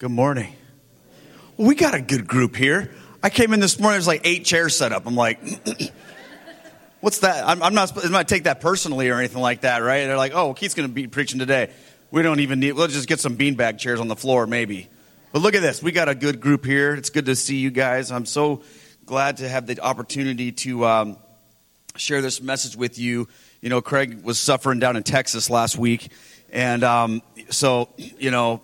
Good morning. Well, we got a good group here. I came in this morning, there's like eight chairs set up. I'm like, what's that? I'm, I'm not I'm take that personally or anything like that, right? They're like, oh, well, Keith's going to be preaching today. We don't even need, let's just get some beanbag chairs on the floor, maybe. But look at this. We got a good group here. It's good to see you guys. I'm so glad to have the opportunity to um, share this message with you. You know, Craig was suffering down in Texas last week. And um, so, you know,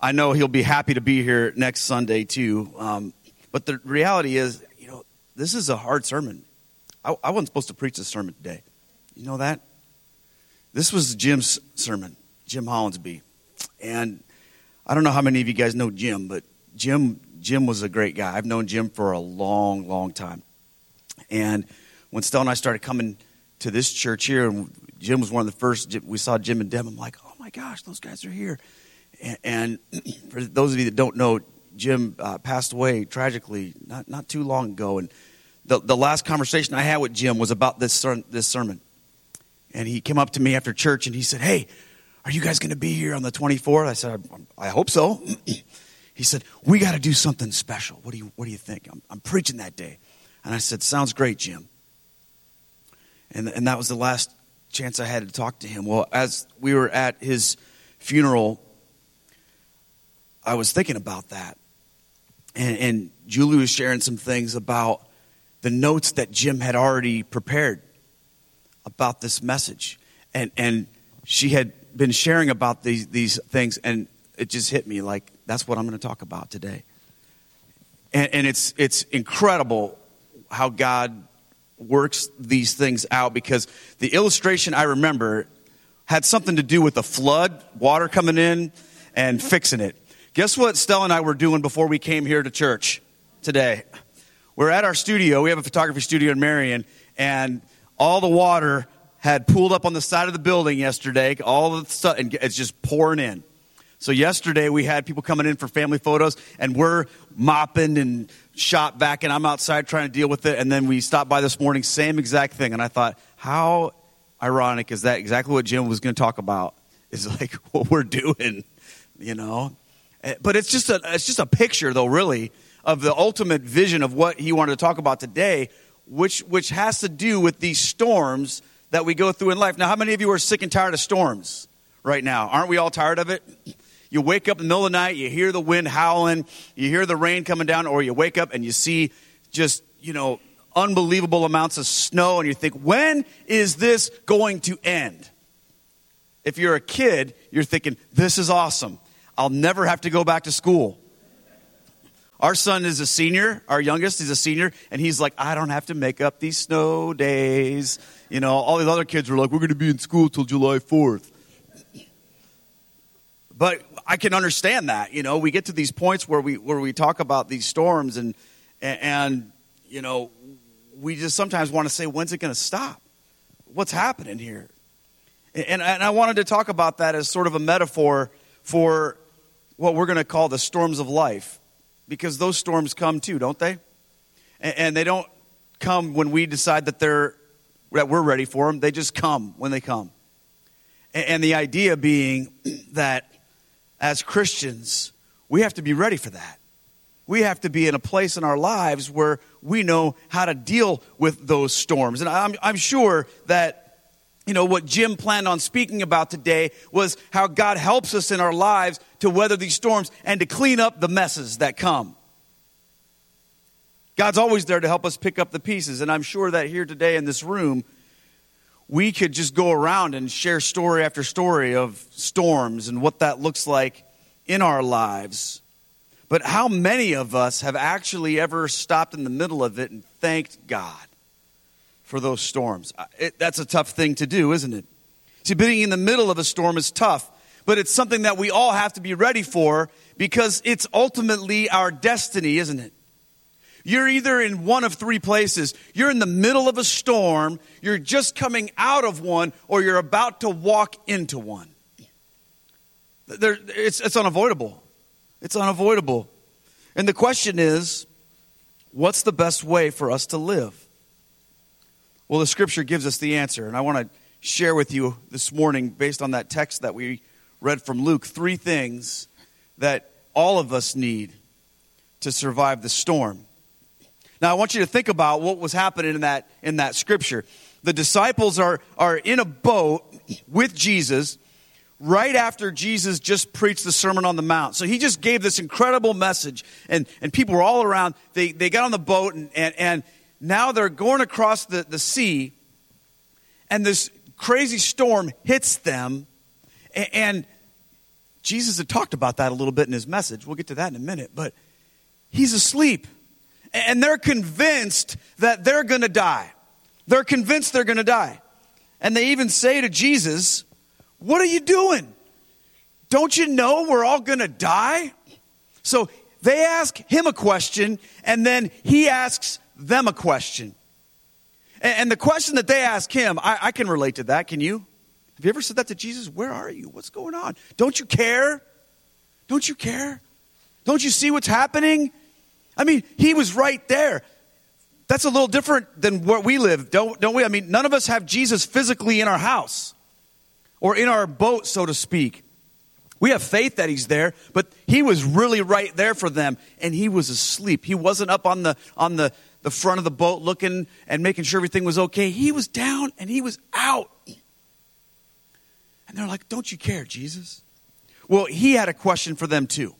I know he'll be happy to be here next Sunday too. Um, but the reality is, you know, this is a hard sermon. I, I wasn't supposed to preach this sermon today. You know that? This was Jim's sermon, Jim Hollinsby. And I don't know how many of you guys know Jim, but Jim Jim was a great guy. I've known Jim for a long, long time. And when Stella and I started coming to this church here, and Jim was one of the first, we saw Jim and Deb, I'm like, oh my gosh, those guys are here. And, for those of you that don't know, Jim uh, passed away tragically not, not too long ago. And the, the last conversation I had with Jim was about this, ser- this sermon. And he came up to me after church and he said, Hey, are you guys going to be here on the 24th? I said, I hope so. he said, We got to do something special. What do you, what do you think? I'm, I'm preaching that day. And I said, Sounds great, Jim. And, and that was the last chance I had to talk to him. Well, as we were at his funeral, I was thinking about that. And, and Julie was sharing some things about the notes that Jim had already prepared about this message. And, and she had been sharing about these, these things, and it just hit me like, that's what I'm going to talk about today. And, and it's, it's incredible how God works these things out because the illustration I remember had something to do with the flood, water coming in, and fixing it. Guess what Stella and I were doing before we came here to church today? We're at our studio. We have a photography studio in Marion, and all the water had pooled up on the side of the building yesterday. All the stuff, and it's just pouring in. So yesterday we had people coming in for family photos, and we're mopping and shop vac, and I'm outside trying to deal with it. And then we stopped by this morning, same exact thing. And I thought, how ironic is that? Exactly what Jim was going to talk about is like what we're doing, you know. Eh, but it's just a it's just a picture, though, really, of the ultimate vision of what he wanted to talk about today, which which has to do with these storms that we go through in life. Now, how many of you are sick and tired of storms right now? Aren't we all tired of it? You wake up in the middle of the night, you hear the wind howling, you hear the rain coming down, or you wake up and you see just, you know, unbelievable amounts of snow, and you think, when is this going to end? If you're a kid, you're thinking, this is awesome. I'll never have to go back to school. Our son is a senior, our youngest is a senior, and he's like, I don't have to make up these snow days. You know, all these other kids were like, we're going to be in school till July 4th. But I can understand that. You know, we get to these points where we where we talk about these storms, and and you know, we just sometimes want to say, when's it going to stop? What's happening here? And, and I wanted to talk about that as sort of a metaphor for what we're going to call the storms of life because those storms come too, don't they? And, they don't come when we decide that they're that we're ready for them. They just come when they come. And, and the idea being that as Christians, we have to be ready for that. We have to be in a place in our lives where we know how to deal with those storms. And I'm, I'm sure that you know, what Jim planned on speaking about today was how God helps us in our lives to weather these storms and to clean up the messes that come. God's always there to help us pick up the pieces. And I'm sure that here today in this room, we could just go around and share story after story of storms and what that looks like in our lives. But how many of us have actually ever stopped in the middle of it and thanked God? for those storms. It, that's a tough thing to do, isn't it? See, being in the middle of a storm is tough, but it's something that we all have to be ready for because it's ultimately our destiny, isn't it? You're either in one of three places. You're in the middle of a storm, you're just coming out of one, or you're about to walk into one. There, it's, it's unavoidable. It's unavoidable. And the question is what's the best way for us to live? Well, the scripture gives us the answer, and I want to share with you this morning, based on that text that we read from Luke, three things that all of us need to survive the storm. Now, I want you to think about what was happening in that, in that scripture. The disciples are, are in a boat with Jesus right after Jesus just preached the Sermon on the Mount. So he just gave this incredible message, and, and people were all around. They, they got on the boat, and, and, and now they're going across the, the sea, and this crazy storm hits them. And, Jesus had talked about that a little bit in his message. We'll get to that in a minute. But he's asleep. And they're convinced that they're going to die. They're convinced they're going to die. And they even say to Jesus, What are you doing? Don't you know we're all going to die? So they ask him a question, and then he asks them a question. And, the question that they ask him, I, I can relate to that. Can you? Have you ever said that to Jesus? Where are you? What's going on? Don't you care? Don't you care? Don't you see what's happening? I mean, he was right there. That's a little different than where we live, don't, don't we? I mean, none of us have Jesus physically in our house or in our boat, so to speak. We have faith that he's there, but he was really right there for them, and he was asleep. He wasn't up on the on the, the front of the boat looking and making sure everything was okay. He was down and he was out. And they're like, Don't you care, Jesus? Well, he had a question for them too.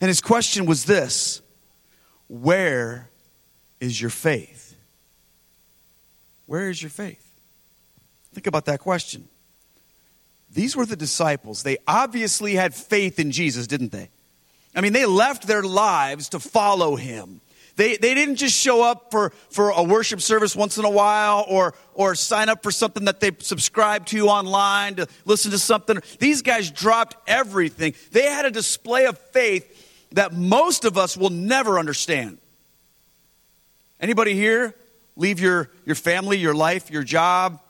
And his question was this Where is your faith? Where is your faith? Think about that question. These were the disciples. They obviously had faith in Jesus, didn't they? I mean, they left their lives to follow him. They, they didn't just show up for, for a worship service once in a while or, or sign up for something that they subscribe to online to listen to something. These guys dropped everything. They had a display of faith that most of us will never understand. Anybody here leave your, your family, your life, your job,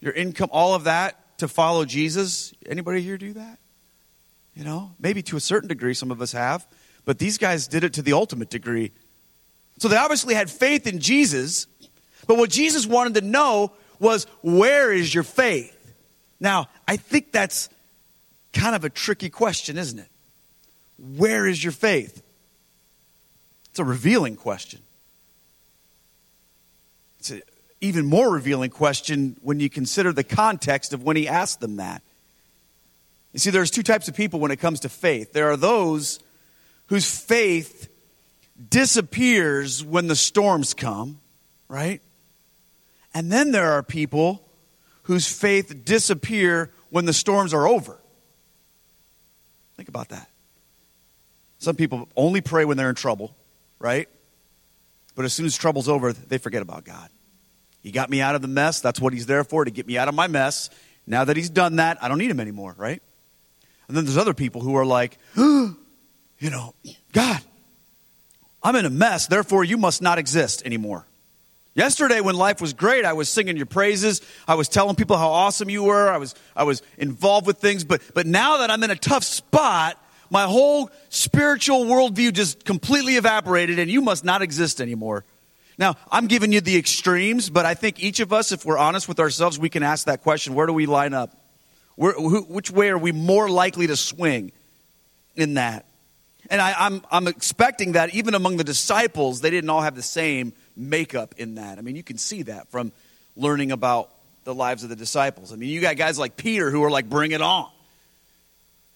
your income, all of that to follow Jesus? Anybody here do that? You know, maybe to a certain degree, some of us have, but these guys did it to the ultimate degree. So they obviously had faith in Jesus, but what Jesus wanted to know was where is your faith? Now, I think that's kind of a tricky question, isn't it? Where is your faith? It's a revealing question. It's an even more revealing question when you consider the context of when he asked them that. You see, there's two types of people when it comes to faith. There are those whose faith disappears when the storms come, right? And then there are people whose faith disappear when the storms are over. Think about that. Some people only pray when they're in trouble, right? But as soon as trouble's over, they forget about God. He got me out of the mess. That's what he's there for, to get me out of my mess. Now that he's done that, I don't need him anymore, right? And then there's other people who are like, you know, God, I'm in a mess, therefore you must not exist anymore. Yesterday, when life was great, I was singing your praises. I was telling people how awesome you were. I was, I was involved with things. But, but now that I'm in a tough spot, my whole spiritual worldview just completely evaporated, and you must not exist anymore. Now, I'm giving you the extremes, but I think each of us, if we're honest with ourselves, we can ask that question where do we line up? Where, who, which way are we more likely to swing in that? And I, I'm, I'm expecting that even among the disciples, they didn't all have the same makeup in that. I mean, you can see that from learning about the lives of the disciples. I mean, you got guys like Peter who are like, bring it on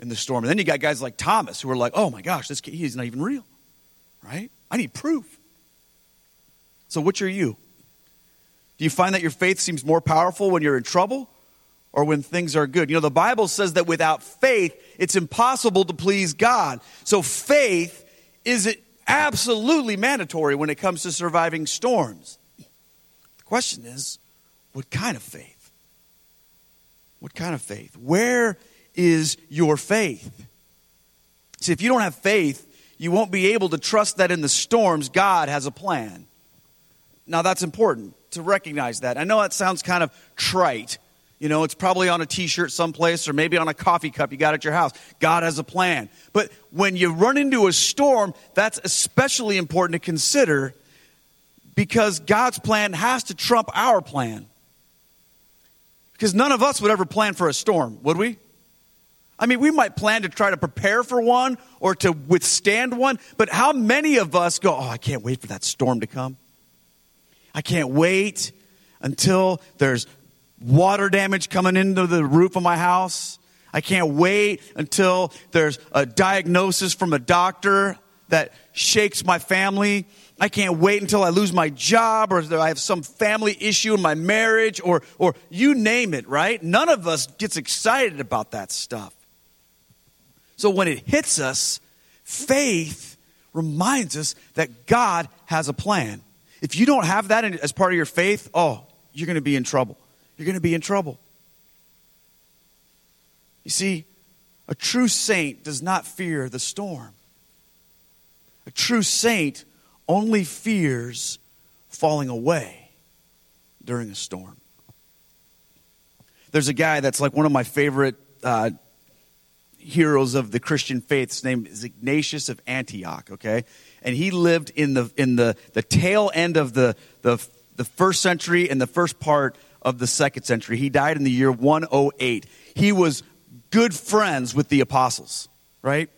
in the storm. And then you got guys like Thomas who are like, oh my gosh, this kid, he's not even real, right? I need proof. So, which are you? Do you find that your faith seems more powerful when you're in trouble or when things are good? You know, the Bible says that without faith, it's impossible to please God. So, faith is absolutely mandatory when it comes to surviving storms. The question is, what kind of faith? What kind of faith? Where is your faith? See, if you don't have faith, you won't be able to trust that in the storms, God has a plan. Now, that's important to recognize that. I know that sounds kind of trite. You know, it's probably on a t shirt someplace or maybe on a coffee cup you got at your house. God has a plan. But when you run into a storm, that's especially important to consider because God's plan has to trump our plan. Because none of us would ever plan for a storm, would we? I mean, we might plan to try to prepare for one or to withstand one, but how many of us go, Oh, I can't wait for that storm to come? I can't wait until there's water damage coming into the roof of my house. I can't wait until there's a diagnosis from a doctor that shakes my family. I can't wait until I lose my job or I have some family issue in my marriage or, or you name it, right? None of us gets excited about that stuff. So when it hits us, faith reminds us that God has a plan. If you don't have that as part of your faith, oh, you're going to be in trouble. You're going to be in trouble. You see, a true saint does not fear the storm. A true saint only fears falling away during a storm. There's a guy that's like one of my favorite uh, heroes of the Christian faith. His name is Ignatius of Antioch, okay? And he lived in the, in the, the tail end of the, the, the first century and the first part of the second century. He died in the year 108. He was good friends with the apostles, right?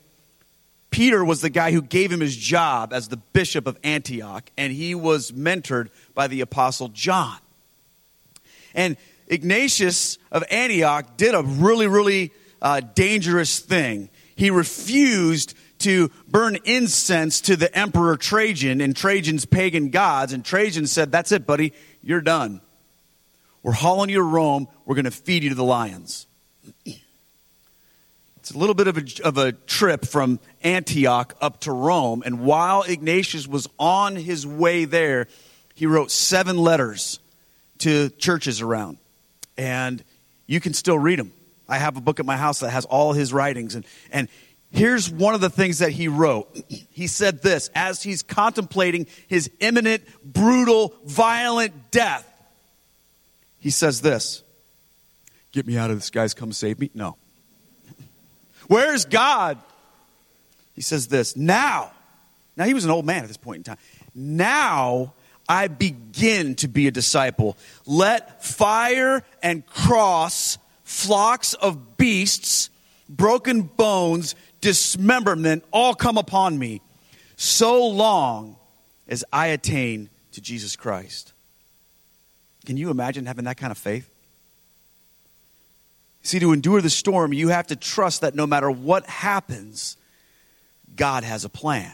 Peter was the guy who gave him his job as the bishop of Antioch, and he was mentored by the apostle John. And Ignatius of Antioch did a really, really uh, dangerous thing. He refused to burn incense to the emperor Trajan and Trajan's pagan gods, and Trajan said, That's it, buddy, you're done. We're hauling you to Rome, we're going to feed you to the lions. It's a little bit of a, of a trip from Antioch up to Rome. And while Ignatius was on his way there, he wrote seven letters to churches around. And you can still read them. I have a book at my house that has all his writings. And, and here's one of the things that he wrote. He said this as he's contemplating his imminent, brutal, violent death. He says this Get me out of this, guys. Come save me. No. Where's God? He says this now. Now, he was an old man at this point in time. Now I begin to be a disciple. Let fire and cross, flocks of beasts, broken bones, dismemberment all come upon me, so long as I attain to Jesus Christ. Can you imagine having that kind of faith? See, to endure the storm, you have to trust that no matter what happens, God has a plan.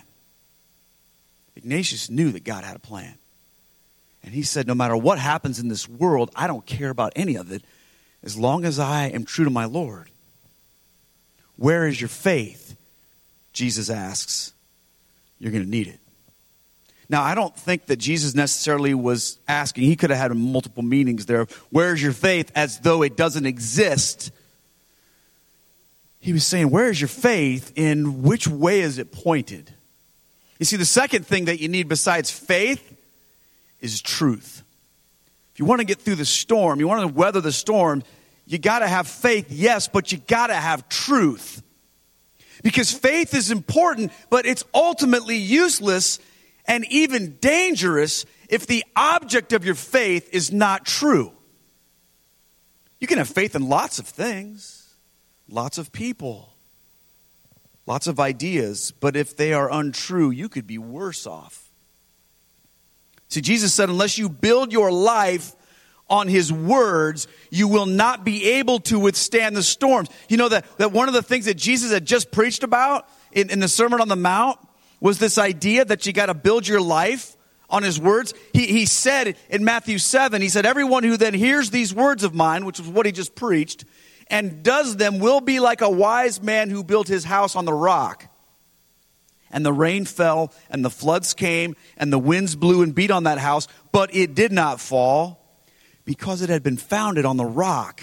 Ignatius knew that God had a plan. And he said, No matter what happens in this world, I don't care about any of it as long as I am true to my Lord. Where is your faith? Jesus asks. You're going to need it. Now, I don't think that Jesus necessarily was asking, he could have had multiple meanings there. Where's your faith? As though it doesn't exist. He was saying, Where is your faith? In which way is it pointed? You see, the second thing that you need besides faith is truth. If you want to get through the storm, you want to weather the storm, you got to have faith, yes, but you got to have truth. Because faith is important, but it's ultimately useless and even dangerous if the object of your faith is not true. You can have faith in lots of things, lots of people, lots of ideas, but if they are untrue, you could be worse off. See, Jesus said, unless you build your life on his words, you will not be able to withstand the storms. You know that, that one of the things that Jesus had just preached about in, in the Sermon on the Mount was this idea that you got to build your life on his words. He, he said in Matthew 7, he said, Everyone who then hears these words of mine, which was what he just preached, and does them will be like a wise man who built his house on the rock. And the rain fell, and the floods came, and the winds blew and beat on that house, but it did not fall because it had been founded on the rock.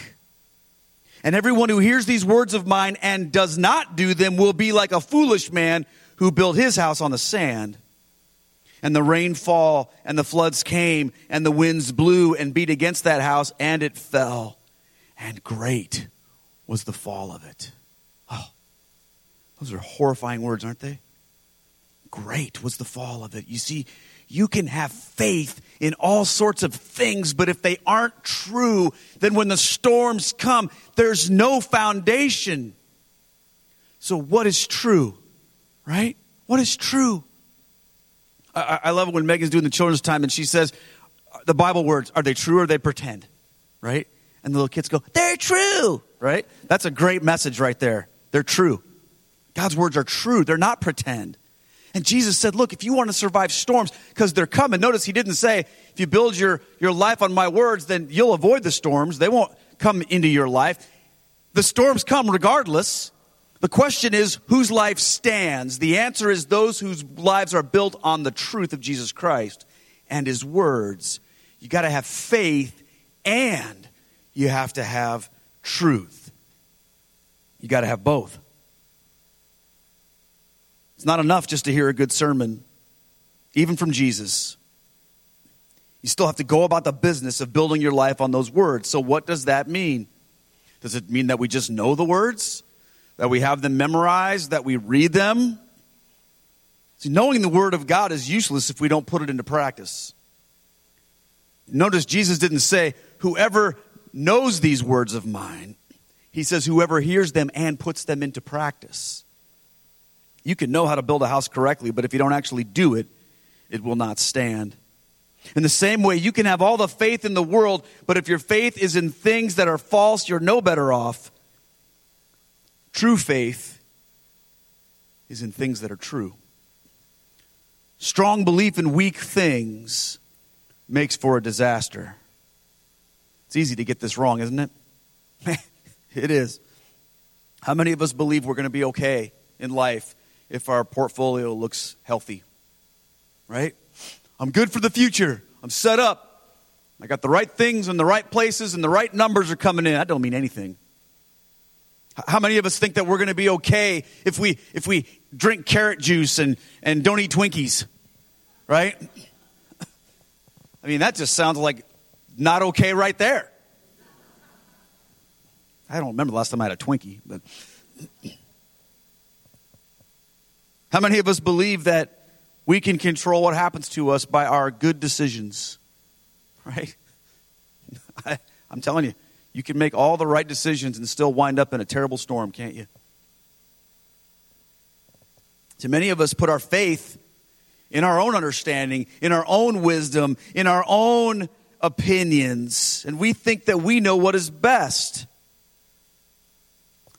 And everyone who hears these words of mine and does not do them will be like a foolish man who built his house on the sand. And the rain fall, and the floods came, and the winds blew and beat against that house, and it fell. And great was the fall of it. Oh, those are horrifying words, aren't they? Great was the fall of it. You see, you can have faith in all sorts of things, but if they aren't true, then when the storms come, there's no foundation So, what is true? Right? What is true? I, I love it when Megan's doing the children's time and she says, the Bible words, are they true or they pretend? Right? And the little kids go, they're true. Right? That's a great message right there. They're true. God's words are true, they're not pretend. And Jesus said, Look, if you want to survive storms, because they're coming, notice he didn't say, if you build your, your life on my words, then you'll avoid the storms. They won't come into your life. The storms come regardless. The question is, whose life stands? The answer is those whose lives are built on the truth of Jesus Christ and his words. You got to have faith and you have to have truth. You got to have both. It's not enough just to hear a good sermon, even from Jesus. You still have to go about the business of building your life on those words. So, what does that mean? Does it mean that we just know the words? That we have them memorized? That we read them? See, knowing the Word of God is useless if we don't put it into practice. Notice Jesus didn't say, Whoever knows these words of mine, he says, Whoever hears them and puts them into practice. You can know how to build a house correctly, but if you don't actually do it, it will not stand. In the same way, you can have all the faith in the world, but if your faith is in things that are false, you're no better off. True faith is in things that are true. Strong belief in weak things makes for a disaster. It's easy to get this wrong, isn't it? it is. How many of us believe we're going to be okay in life if our portfolio looks healthy? Right? I'm good for the future. I'm set up. I got the right things in the right places and the right numbers are coming in. I don't mean anything. How many of us think that we're going to be okay if we if we drink carrot juice and and don't eat Twinkies? Right? I mean, that just sounds like not okay right there. I don't remember the last time I had a Twinkie, but how many of us believe that we can control what happens to us by our good decisions. Right? I, I'm telling you, you can make all the right decisions and still wind up in a terrible storm, can't you? So many of us put our faith in our own understanding, in our own wisdom, in our own opinions, and we think that we know what is best.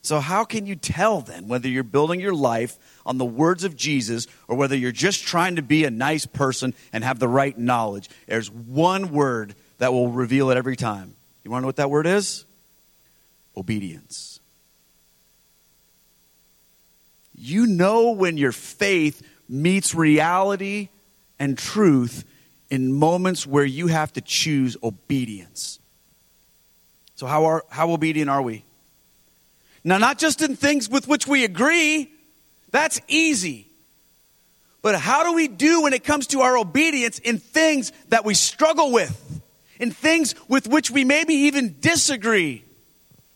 So, how can you tell then whether you're building your life on the words of Jesus or whether you're just trying to be a nice person and have the right knowledge? There's one word that will reveal it every time. You want to know what that word is? Obedience. You know when your faith meets reality and truth in moments where you have to choose obedience. So, how, are, how obedient are we? Now, not just in things with which we agree, that's easy. But how do we do when it comes to our obedience in things that we struggle with, in things with which we maybe even disagree?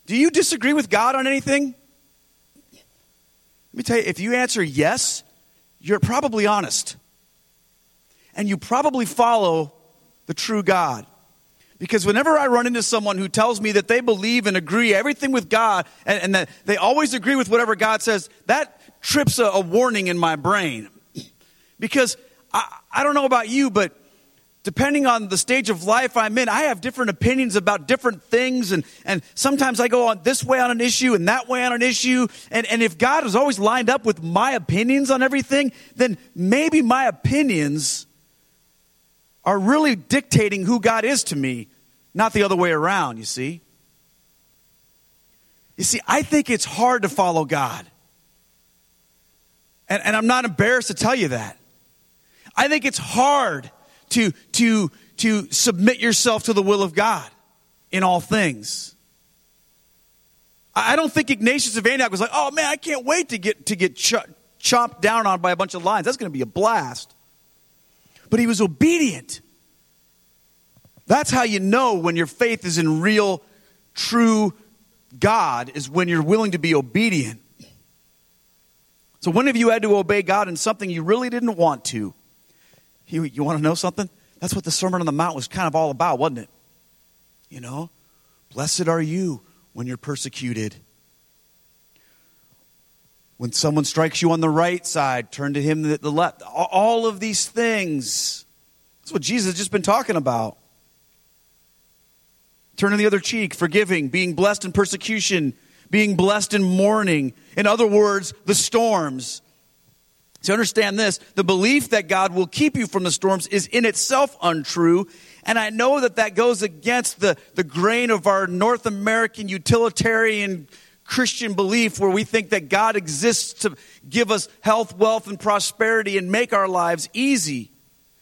Do you disagree with God on anything? Let me tell you, if you answer yes, you're probably honest. And you probably follow the true God. Because whenever I run into someone who tells me that they believe and agree everything with God and, and that they always agree with whatever God says, that trips a, a warning in my brain. Because I, I don't know about you, but depending on the stage of life I'm in, I have different opinions about different things. And, and sometimes I go on this way on an issue and that way on an issue. And, and if God is always lined up with my opinions on everything, then maybe my opinions are really dictating who God is to me, not the other way around, you see. You see, I think it's hard to follow God. And, and I'm not embarrassed to tell you that. I think it's hard to, to, to submit yourself to the will of God in all things. I don't think Ignatius of Antioch was like, oh man, I can't wait to get, to get ch- chopped down on by a bunch of lions. That's going to be a blast but he was obedient. That's how you know when your faith is in real, true God, is when you're willing to be obedient. So, when have you had to obey God in something you really didn't want to? You, you want to know something? That's what the Sermon on the Mount was kind of all about, wasn't it? You know, blessed are you when you're persecuted. When someone strikes you on the right side, turn to him the left. All of these things. That's what Jesus has just been talking about. Turning the other cheek, forgiving, being blessed in persecution, being blessed in mourning. In other words, the storms. To understand this, the belief that God will keep you from the storms is in itself untrue. And I know that that goes against the, the grain of our North American utilitarian Christian belief where we think that God exists to give us health, wealth, and prosperity and make our lives easy.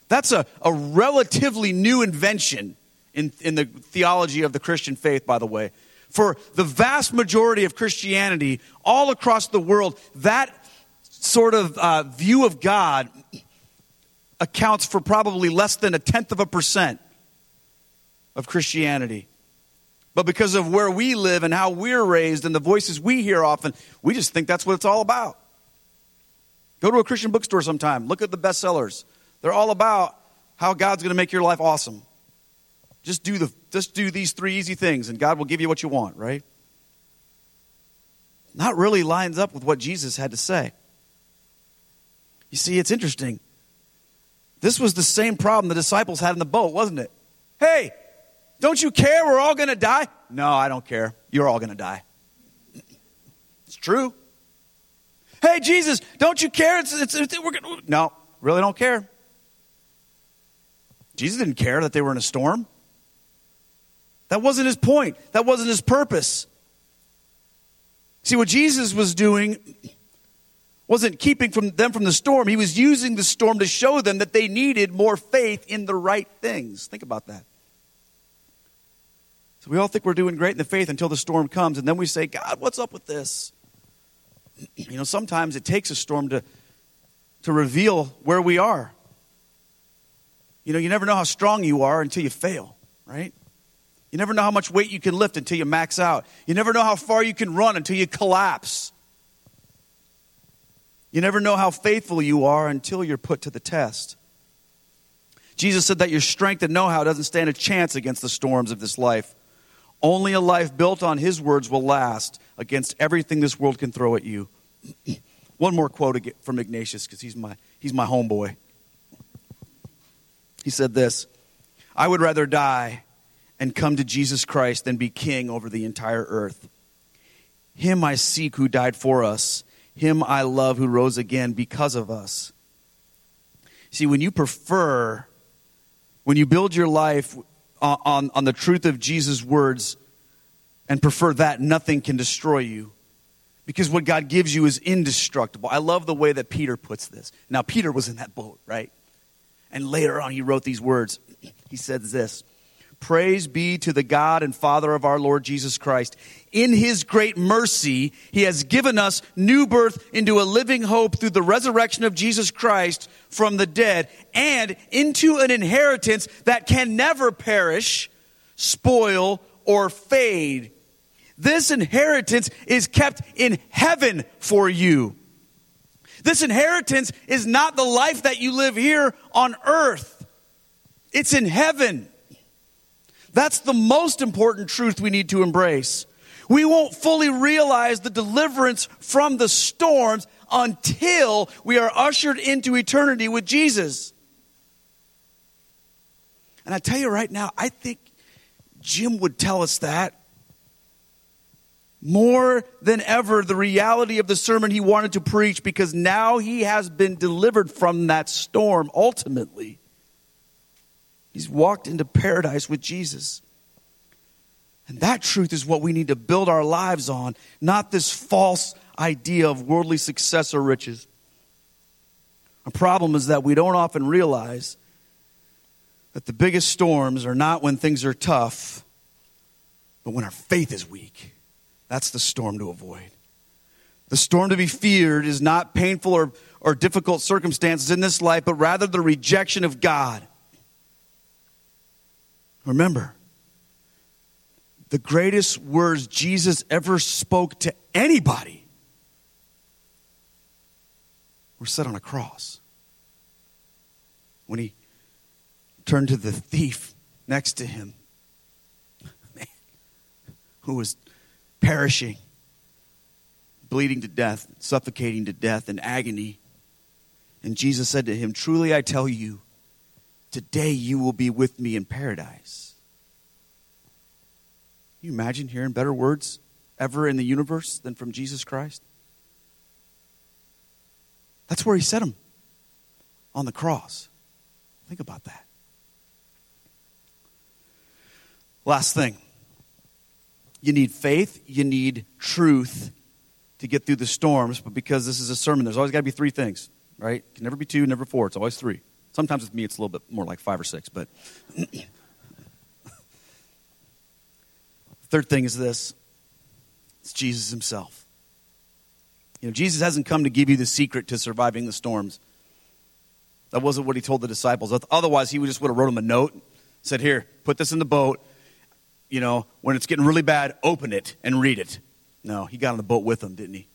That's a, a relatively new invention in, in the theology of the Christian faith, by the way. For the vast majority of Christianity, all across the world, that sort of uh, view of God accounts for probably less than a tenth of a percent of Christianity. But because of where we live and how we're raised and the voices we hear often, we just think that's what it's all about. Go to a Christian bookstore sometime, look at the bestsellers. They're all about how God's going to make your life awesome. Just do, the, just do these three easy things, and God will give you what you want, right? Not really lines up with what Jesus had to say. You see, it's interesting. This was the same problem the disciples had in the boat, wasn't it? Hey, don't you care we're all going to die? No, I don't care. You're all going to die. It's true. Hey, Jesus, don't you care? It's, it's, it's, we're gonna, no, really don't care. Jesus didn't care that they were in a storm. That wasn't his point, that wasn't his purpose. See, what Jesus was doing wasn't keeping from them from the storm. He was using the storm to show them that they needed more faith in the right things. Think about that. So we all think we're doing great in the faith until the storm comes, and then we say, God, what's up with this? You know, sometimes it takes a storm to, to reveal where we are. You know, you never know how strong you are until you fail, right? You never know how much weight you can lift until you max out. You never know how far you can run until you collapse. You never know how faithful you are until you're put to the test. Jesus said that your strength and know how doesn't stand a chance against the storms of this life. Only a life built on His words will last against everything this world can throw at you. One more quote from Ignatius because he's my, he's my homeboy. He said this I would rather die and come to Jesus Christ than be king over the entire earth. Him I seek who died for us. Him I love who rose again because of us. See, when you prefer, when you build your life on, on, on the truth of Jesus' words and prefer that, nothing can destroy you. Because what God gives you is indestructible. I love the way that Peter puts this. Now, Peter was in that boat, right? And later on, he wrote these words. He said this Praise be to the God and Father of our Lord Jesus Christ. In his great mercy, he has given us new birth into a living hope through the resurrection of Jesus Christ from the dead and into an inheritance that can never perish, spoil, or fade. This inheritance is kept in heaven for you this inheritance is not the life that you live here on earth, it's in heaven. That's the most important truth we need to embrace. We won't fully realize the deliverance from the storms until we are ushered into eternity with Jesus. And I tell you right now, I think Jim would tell us that more than ever the reality of the sermon he wanted to preach because now he has been delivered from that storm ultimately. He's walked into paradise with Jesus. And that truth is what we need to build our lives on, not this false idea of worldly success or riches. A problem is that we don't often realize that the biggest storms are not when things are tough, but when our faith is weak. That's the storm to avoid. The storm to be feared is not painful or, or difficult circumstances in this life, but rather the rejection of God. Remember, the greatest words Jesus ever spoke to anybody were said on a cross. When he turned to the thief next to him, who was perishing, bleeding to death, suffocating to death in agony. And Jesus said to him, Truly I tell you, today you will be with me in paradise. Can you imagine hearing better words ever in the universe than from Jesus Christ? That's where he set him on the cross. Think about that. Last thing you need faith, you need truth to get through the storms, but because this is a sermon, there's always got to be three things, right? It can never be two, never four. It's always three. Sometimes with me, it's a little bit more like five or six, but. Third thing is this it's Jesus himself. You know, Jesus hasn't come to give you the secret to surviving the storms. That wasn't what he told the disciples. Otherwise, he would just would have wrote them a note, said, Here, put this in the boat, you know, when it's getting really bad, open it and read it. No, he got on the boat with them, didn't he?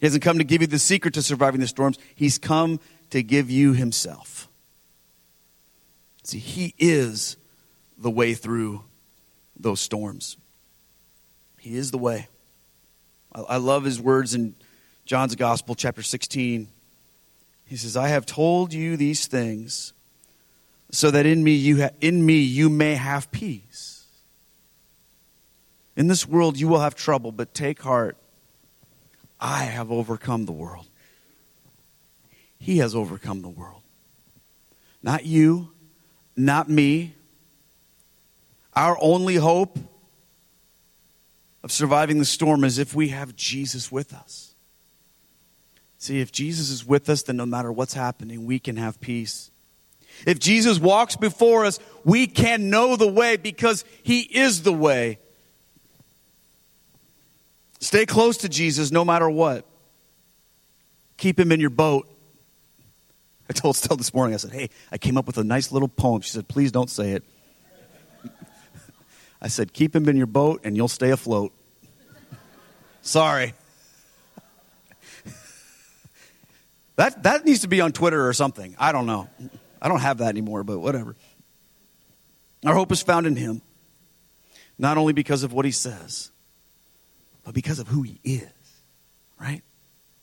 He hasn't come to give you the secret to surviving the storms. He's come to give you himself. See, he is the way through those storms. He is the way. I, love his words in John's Gospel, chapter 16. He says, I have told you these things so that in me you ha- in me you may have peace. In this world you will have trouble, but take heart. I have overcome the world. He has overcome the world. Not you, not me. Our only hope of surviving the storm is if we have Jesus with us. See, if Jesus is with us, then no matter what's happening, we can have peace. If Jesus walks before us, we can know the way because he is the way. Stay close to Jesus no matter what. Keep him in your boat. I told Stella this morning, I said, Hey, I came up with a nice little poem. She said, Please don't say it. I said, Keep him in your boat and you'll stay afloat. Sorry. that, that needs to be on Twitter or something. I don't know. I don't have that anymore, but whatever. Our hope is found in Him, not only because of what He says, but because of who He is, right?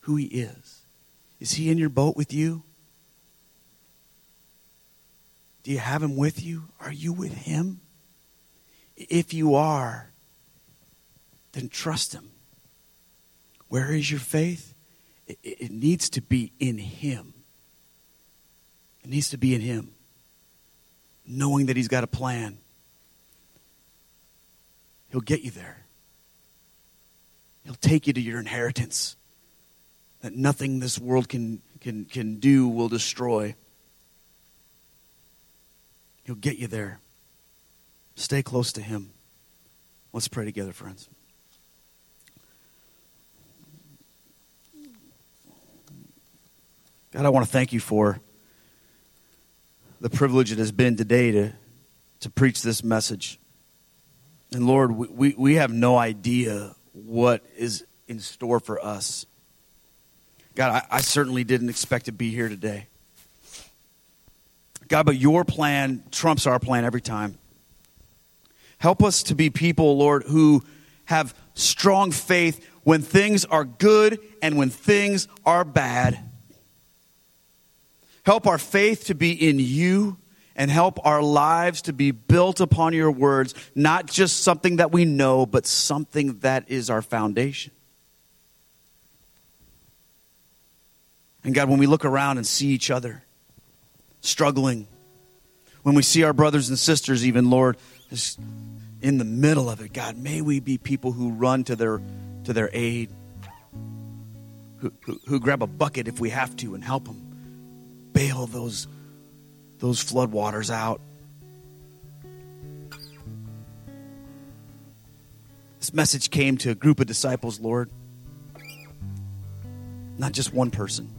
Who He is. Is He in your boat with you? Do you have Him with you? Are you with Him? If you are, then trust Him. Where is your faith? It, it needs to be in Him. It needs to be in Him, knowing that He's got a plan. He'll get you there. He'll take you to your inheritance that nothing this world can, can, can do will destroy. He'll get you there. Stay close to Him. Let's pray together, friends. God, I want to thank you for the privilege it has been today to, to preach this message. And Lord, we, we, have no idea what is in store for us. God, I, I certainly didn't expect to be here today. God, but your plan trumps our plan every time. Help us to be people, Lord, who have strong faith when things are good and when things are bad. Help our faith to be in you and help our lives to be built upon your words, not just something that we know, but something that is our foundation. And God, when we look around and see each other struggling, when we see our brothers and sisters, even, Lord, just in the middle of it, God, may we be people who run to their, to their aid, who, who, who grab a bucket if we have to and help them bail those, those floodwaters out. This message came to a group of disciples, Lord. Not just one person.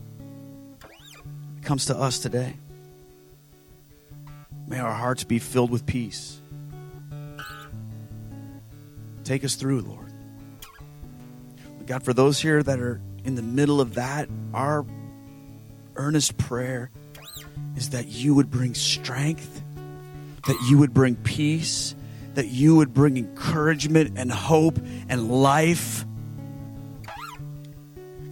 It comes to us today. May our hearts be filled with peace. Take us through, Lord. God, for those here that are in the middle of that, our earnest prayer is that you would bring strength, that you would bring peace, that you would bring encouragement and hope and life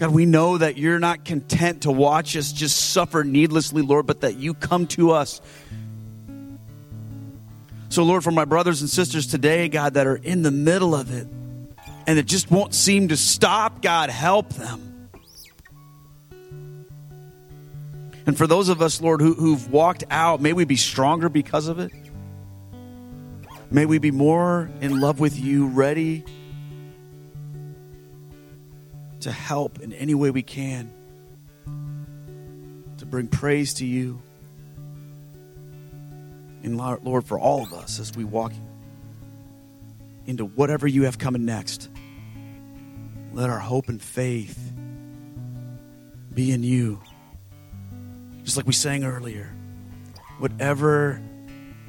God, we know that you're not content to watch us just suffer needlessly, Lord, but that you come to us. So, Lord, for my brothers and sisters today, God, that are in the middle of it and it just won't seem to stop, God, help them. And for those of us, Lord, who, who've walked out, may we be stronger because of it. May we be more in love with you, ready to help in any way we can, to bring praise to you. And Lord, for all of us as we walk into whatever you have coming next, let our hope and faith be in you. Just like we sang earlier, whatever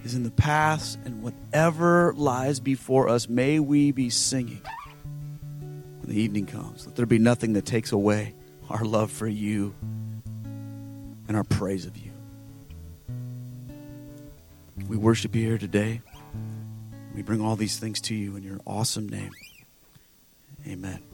is in the past and whatever lies before us, may we be singing when the evening comes. Let there be nothing that takes away our love for you and our praise of you. We worship you here today. We bring all these things to you in your awesome name. Amen.